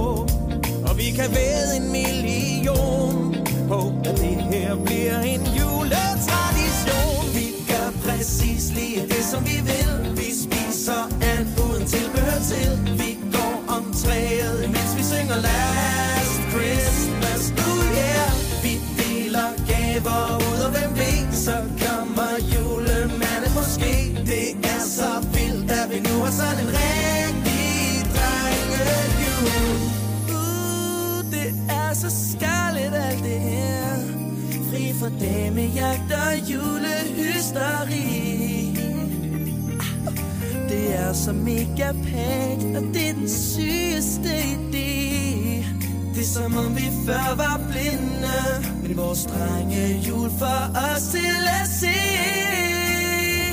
S6: Og vi kan ved en million På at det her bliver en juletradition. Vi gør præcis lige det som vi vil. Vi spiser alt uden tilbehør til. Vi går om træet the Last Christmas Ooh yeah Vi deler gaver ud og hvem ved? Så kommer julemanden måske. Det er så vildt at vi nu har sådan en rigtig drengejul. Uh, det er så skærligt alt det her. Fri for damejagt og julehysteri er så mega pænt, og det er den sygeste idé. Det er som om vi før var blinde Men vores drenge jul for os til at se.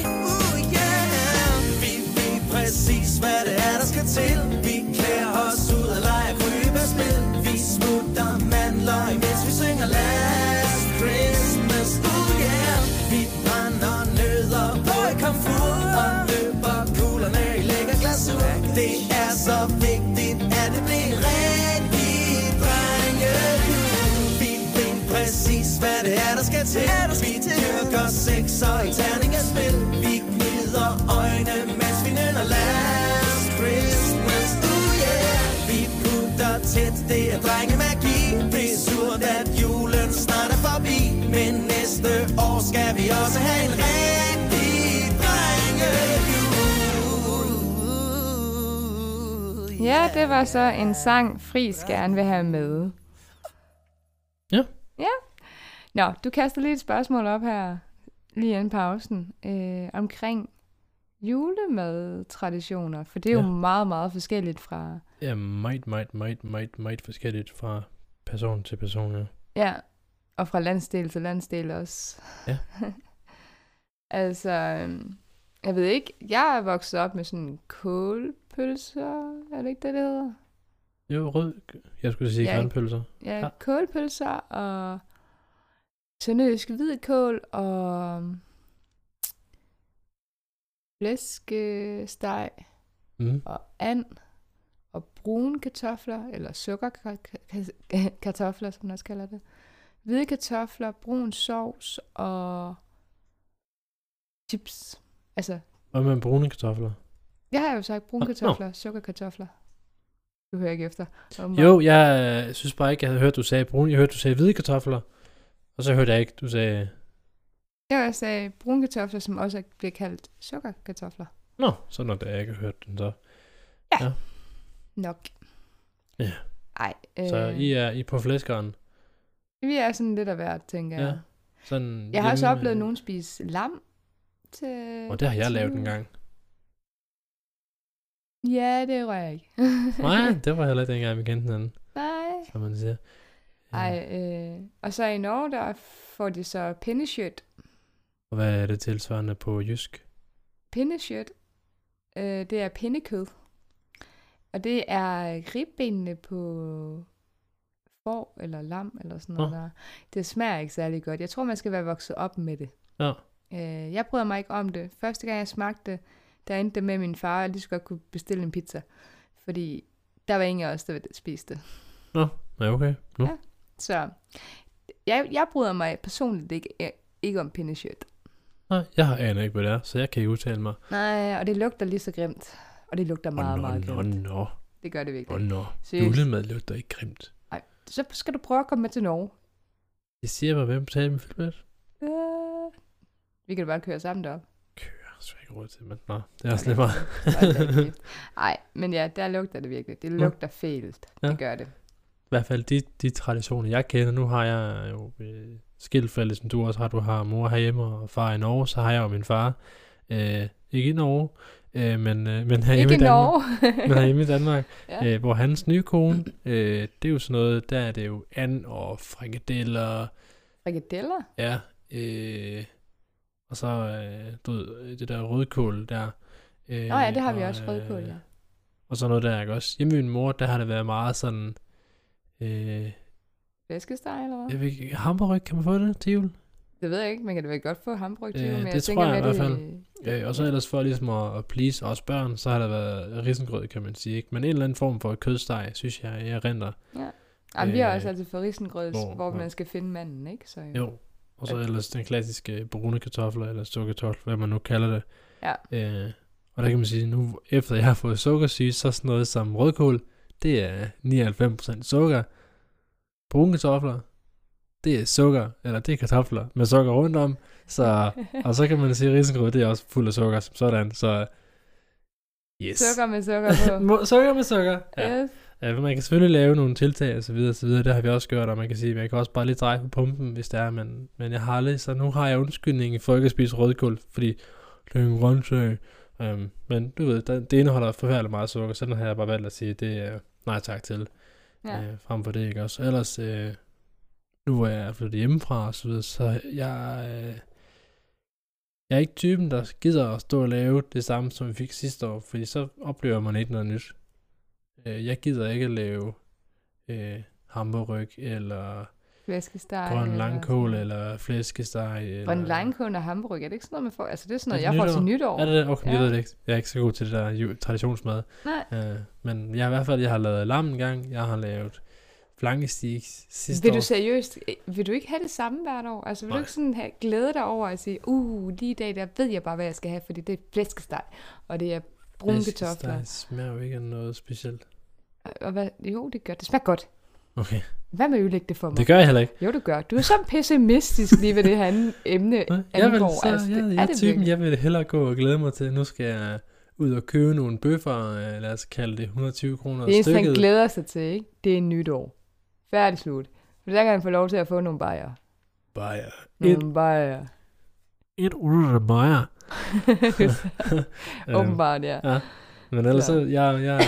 S6: Uh, yeah. Vi ved præcis, hvad det er, der skal til. Vi klæder os ud Det er så vigtigt, at det bliver rigtig drengejul Vi ved præcis, hvad det er, der skal til. Vi dyrker sex og i terningerspil Vi gnider øjne, mens vi nynner. Last Christmas Oh yeah. Vi putter tæt, det er drengemagi. Det er surt, at julen snart er forbi. Men næste år skal vi også have en rigtig drengejul
S3: Ja, det var så en sang, Friis gerne vil have med.
S4: Ja.
S3: Ja. Nå, du kaster lige et spørgsmål op her, lige inden pausen, øh, omkring julemadtraditioner, for det er ja. Jo meget, meget forskelligt fra,
S4: Ja, meget, meget, meget, meget, meget forskelligt fra person til person, ja.
S3: ja, og fra landsdel til landsdel også.
S4: Ja.
S3: altså, øhm, jeg ved ikke, jeg er vokset op med sådan kålpølser, er det ikke det, det hedder?
S4: Jo, rød. Jeg skulle sige
S3: Ja.
S4: ja. grønpølser.
S3: Ja,
S4: Ja.
S3: ja. kålpølser og sønderjysk hvidkål og flæskesteg
S4: Mm.
S3: og and og brune kartofler, eller sukkerkartofler, som man også kalder det. Hvide kartofler, brun sovs og chips. Altså,
S4: Hvad med brune kartofler?
S3: Jeg har jo sagt brune
S4: Nå, nå.
S3: kartofler, sukkerkartofler. Du hører ikke efter. åbenbart.
S4: Jo, jeg øh, synes bare ikke, jeg havde hørt, du sagde brune. Jeg hørte, du sagde hvide kartofler. Og så hørte jeg ikke, du sagde...
S3: Jeg sagde brune kartofler, som også bliver kaldt sukkerkartofler.
S4: Nå, så når det jeg ikke har hørt den så.
S3: Nok.
S4: Ja.
S3: Ej, øh,
S4: Så I er, I er på flæskeren.
S3: vi er sådan lidt af hvert, tænker jeg.
S4: Ja. Sådan
S3: Jeg har også oplevet nogen spise lam til...
S4: Og det har jeg
S3: til
S4: lavet en gang.
S3: Ja, det rører jeg ikke.
S4: Nej, det var heller ikke dengang, vi kendte hinanden,
S3: Nej.
S4: som man siger.
S3: Ej, øh, og så i Norge, der får de så pinnekjøt.
S4: Og hvad er det tilsvarende på jysk?
S3: Pinnekjøt, øh, det er pindekød. Og det er ribbenene på får eller lam eller sådan noget
S4: Nå.
S3: der. Det smager ikke særlig godt. Jeg tror, man skal være vokset op med det.
S4: Ja.
S3: Øh, jeg bryder mig ikke om det. Første gang jeg smagte det, der endte det med min far, at jeg lige så godt kunne bestille en pizza. Fordi der var ingen af os, der spiste det.
S4: Ja, okay. Nu.
S3: Ja. Så jeg, jeg bryder mig personligt ikke, ikke om pinnekjøt.
S4: Nej, jeg har aner ikke, hvad det er, så jeg kan ikke udtale mig.
S3: Nej, og det lugter lige så grimt. Og det lugter meget,
S4: Åh,
S3: meget
S4: nå,
S3: grimt.
S4: nå,
S3: Det gør det
S4: nå,
S3: virkelig.
S4: nå.
S3: Seriøst.
S4: Julemad lugter ikke grimt.
S3: Så skal du prøve at komme med til Norge.
S4: Jeg siger mig, hvem betaler med flybillet?
S3: Øh, vi kan da bare køre sammen derop.
S4: Så ikke råd til, men nå, det er også lidt meget.
S3: Nej, men ja, der lugter det virkelig. Det lugter fælt.
S4: Ja.
S3: Det gør det.
S4: I hvert fald de, de traditioner, jeg kender. Nu har jeg jo øh, skiltfælde, som du også har. Du har mor herhjemme og far i Norge. Så har jeg jo min far. Øh, ikke i Norge, øh, men, øh, men herhjemme
S3: Ikke
S4: i Danmark. Men herhjemme i Danmark.
S3: ja.
S4: øh, hvor hans nye kone, øh, det er jo sådan noget, der er det jo and og frikadeller,
S3: Frikadeller?
S4: ja, øh, og så øh, du ved, det der rødkål der. Øh,
S3: Nå ja, det har vi
S4: og,
S3: også rødkål, ja.
S4: Og så noget der, ikke også? Hjemme min mor, der har det været meget sådan, øh,
S3: Flæskesteg, eller hvad?
S4: jeg ved ikke, hamburg, kan man få det til jul?
S3: Det ved jeg ikke. Man kan da vel godt få hamburg til
S4: Øh,
S3: jul, men
S4: det
S3: jeg
S4: tror
S3: tænker
S4: jeg i hvert
S3: det...
S4: Øh, og så ellers for ligesom at, at please os børn, så har der været risengrød, kan man sige. Ikke? Men en eller anden form for kødsteg, synes jeg, jeg render.
S3: Jamen, vi har
S4: øh,
S3: også altid fået risengrød,
S4: hvor-
S3: hvor, man skal finde manden, ikke? Så,
S4: Jo. Og så ellers den klassiske brune kartofler, eller sukkerkartofler, hvad man nu kalder det.
S3: Ja.
S4: Øh, og der kan man sige, nu efter jeg har fået sukkersyge, så sådan noget som rødkål, det er 99% sukker. Brune kartofler, det er sukker, eller det er kartofler med sukker rundt om. Så, og så kan man sige, at risengrød, det er også fuld af sukker som sådan. Så yes.
S3: Sukker med sukker på.
S4: Sukker med sukker. Ja.
S3: Yes.
S4: Ja, men man kan selvfølgelig lave nogle tiltag og så videre, og så videre. Det har vi også gjort, og man kan sige, at man kan også bare lige dreje på pumpen, hvis det er, men, men jeg har aldrig, så nu har jeg undskyldning for ikke at spise rødkål, fordi det er en grøntsag. Um, men du ved, det indeholder forfærdeligt meget sukker, så den har jeg bare valgt at sige, det er nej tak til,
S3: Ja.
S4: øh, frem for det, ikke også? Ellers, øh, nu hvor jeg er flyttet hjemmefra og så videre, så jeg, øh, jeg er ikke typen, der gider at stå og lave det samme, som vi fik sidste år, fordi så oplever man ikke noget nyt. Øh, jeg gider ikke at lave øh, hamburg eller
S3: Flæskesteg.
S4: grøn
S3: eller
S4: langkål
S3: sådan.
S4: eller flæskesteg. Eller...
S3: Grøn langkål og hamburg, er det ikke sådan noget, man får? Altså, det er sådan noget,
S4: Er
S3: jeg
S4: det
S3: får til nytår.
S4: Er det det? Okay, ja. jeg ved det ikke. Jeg er ikke så god til det der traditionsmad.
S3: Nej.
S4: Øh, men jeg i hvert fald, jeg har lavet lam en gang. Jeg har lavet flankestiks sidste
S3: Vil du seriøst, øh, vil du ikke have det samme hvert år? Altså, vil
S4: Nej.
S3: du ikke sådan have, glæde dig over at sige, uh, lige i dag, der ved jeg bare, hvad jeg skal have, fordi det er flæskesteg, og det er brune
S4: Flæskesteg
S3: kartofler.
S4: smager jo ikke af noget specielt.
S3: Og hvad, jo, det gør det. smager godt.
S4: Okay,
S3: Hvad med ødelægge det for mig?
S4: det gør jeg heller ikke.
S3: Jo, du gør. Du er så pessimistisk lige ved det her emne
S4: Jeg, vil, så,
S3: altså, det,
S4: jeg,
S3: er
S4: jeg er
S3: det
S4: typen, jeg vil hellere gå og glæde mig til. Nu skal jeg ud og købe nogle bøffer, øh, lad os kalde det 120 kroner
S3: Det eneste, han glæder sig til, ikke? det er nytår. Færdig slut. For der kan han få lov til at få nogle bajer.
S4: Bajer. Et,
S3: Nogle bajer.
S4: et under bajer.
S3: Åbenbart, ja.
S4: Men ellers
S3: Så.
S4: så, jeg, jeg,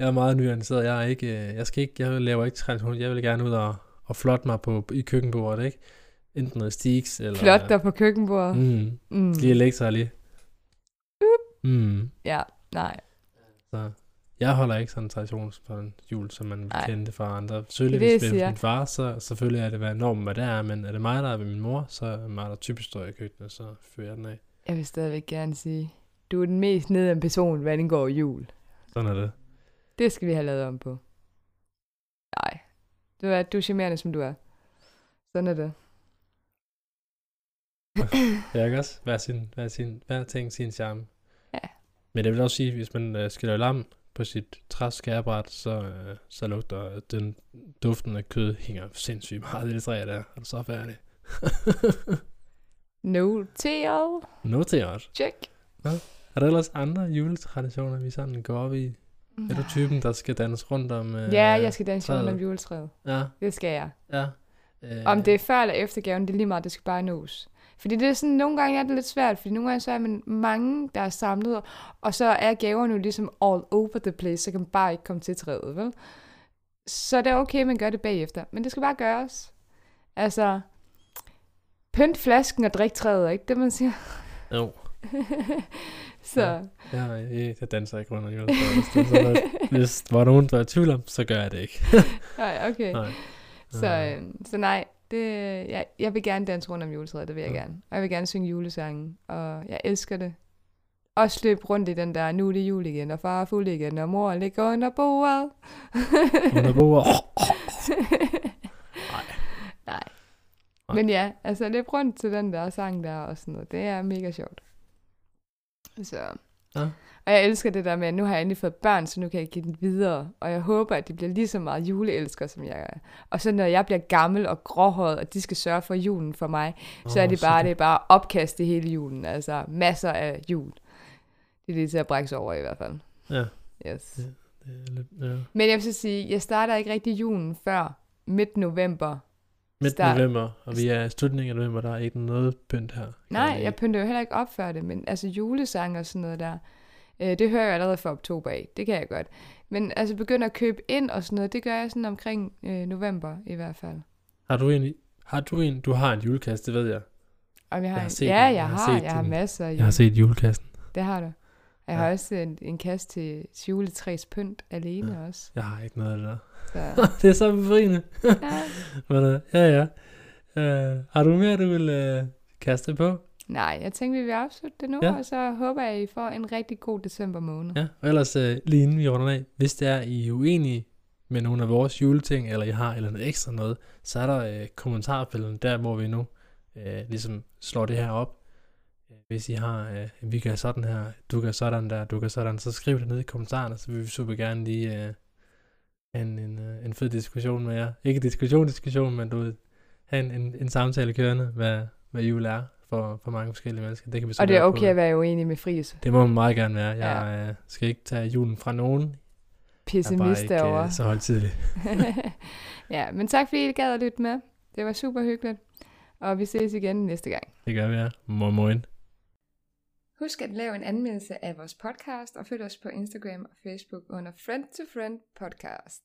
S4: jeg er meget nuanceret. Jeg er ikke, øh, jeg skal ikke, jeg laver ikke tradition. Jeg vil gerne ud og, og flotte mig på, i køkkenbordet, ikke? Enten noget stiks, eller...
S3: Flot der på køkkenbordet.
S4: Mm,
S3: Mm.
S4: lige elektra lige. Mm,
S3: Ja, nej.
S4: så. Jeg holder ikke sådan en tradition for en jul, som man
S3: Nej.
S4: kendte fra andre. Selvfølgelig,
S3: Det
S4: hvis det er min far, så selvfølgelig er det, hvad normen hvad det er, men er det mig, der er ved min mor, så er det mig, der typisk står i køkkenet, så fører jeg den af.
S3: Jeg vil stadigvæk gerne sige, du er den mest nederen person, hvad angår jul.
S4: Sådan er det.
S3: Det skal vi have lavet om på. Nej. Du er, du er charmerende, som du er. Sådan er det.
S4: Jeg kan også hver, sin, hver, sin, hver ting sin charme.
S3: Ja.
S4: Men jeg vil også sige, hvis man øh, skal lave lam på sit træskærebræt, så, øh, så lugter den duften af kød hænger sindssygt meget i det træ der. Er du så færdig?
S3: Noteret.
S4: Noteret.
S3: Check.
S4: Er der ellers andre juletraditioner, vi sådan går op i? Er du typen, der skal danse rundt om... Øh,
S3: Ja, jeg skal danse rundt om juletræet.
S4: Ja,
S3: Det skal jeg.
S4: ja. Øh,
S3: Om det er før eller efter gaven, det er lige meget, det skal bare nås. Fordi det er sådan, nogle gange er det lidt svært, fordi nogle gange så er man mange, der er samlet, og så er gaverne jo ligesom all over the place, så kan man bare ikke komme til træet, vel? Så det er okay, at man gør det bagefter, men det skal bare gøres. Altså, pynt flasken og drik træet, ikke det, man siger?
S4: Jo,
S3: så,
S4: Ja. jeg, jeg, jeg danser ikke rundt om juletræet. Hvis, hvis der var nogen, der er i tvivl om, så gør jeg det ikke.
S3: nej, okay.
S4: Nej.
S3: Så, øh, så nej, det, jeg, jeg vil gerne danse rundt om juletræet, det vil jeg
S4: Ja.
S3: gerne. Og jeg vil gerne synge julesange, og jeg elsker det. Også løbe rundt i den der, nu er det jul igen, og far er fuld igen, og mor ligger under bordet.
S4: Under bordet.
S3: Nej.
S4: Nej.
S3: Men ja, altså løb rundt til den der sang der og sådan noget, det er mega sjovt. Så.
S4: Ja.
S3: Og jeg elsker det der med, at nu har jeg endelig fået børn, så nu kan jeg give den videre. Og jeg håber, at de bliver lige så meget juleelsker, som jeg er. Og så når jeg bliver gammel og gråhåret, og de skal sørge for julen for mig, så er det bare, det er bare opkast i hele julen. Altså masser af jul. Det er lige til at brække over i hvert fald.
S4: Ja.
S3: Yes.
S4: Ja. Det er lidt, ja.
S3: Men jeg vil så sige, jeg starter ikke rigtig julen før midt november.
S4: Midt
S3: Start.
S4: november, og vi er i slutningen af november, der er ikke noget pynt her.
S3: Nej,
S4: lige-
S3: jeg pynter jo heller ikke op før det, men altså julesang og sådan noget der, øh, det hører jeg allerede fra oktober af. Det kan jeg godt. Men altså begynde at købe ind og sådan noget, det gør jeg sådan omkring øh, november i hvert fald.
S4: Har du en, har du en, du har en julekast, det ved jeg.
S3: Og jeg har,
S4: Jeg har
S3: en-
S4: set
S3: ja, jeg,
S4: Jeg har
S3: har,
S4: set
S3: jeg har masser af
S4: Jeg har set julekassen.
S3: Det har du. Jeg
S4: Ja.
S3: har også en, en kast til juletræs pynt alene ja. også.
S4: Jeg har ikke noget af det der.
S3: Så,
S4: det er så befriende.
S3: ja.
S4: Men, uh, ja, ja. Uh, har du mere, du vil uh, kaste på?
S3: Nej, jeg tænkte, vi vil afslutte det nu,
S4: Ja.
S3: ja. og så håber jeg, at I får en rigtig god december måned.
S4: Ja, og ellers uh, lige inden vi runder af, hvis det er, I er uenige med nogle af vores juleting, eller I har eller andet ekstra noget, så er der uh, kommentarfeltet, der hvor vi nu uh, ligesom slår det her op. Øh, Hvis I har, uh, vi gør sådan her, du gør sådan der, du gør sådan, så skriv det ned i kommentarerne, så vil vi super gerne lige have en, en, uh, en fed diskussion med jer. Ikke diskussion, diskussion, men du ved, have en, en, en samtale kørende, hvad, hvad jul er for, for mange forskellige mennesker. Det kan vi så
S3: Og det er
S4: gøre på-
S3: okay at være uenig med Friis.
S4: det må man meget gerne være. Jeg ja. skal ikke tage julen fra nogen. Jeg er bare
S3: Pessimist
S4: ikke
S3: derovre.
S4: øh, så holdtidlig.
S3: ja, men tak fordi I gad at lytte med. Det var super hyggeligt. Og vi ses igen næste gang.
S4: Det gør vi, ja. Mormoin.
S3: Husk at lave en anmeldelse af vores podcast og følg os på Instagram og Facebook under Friend to Friend Podcast.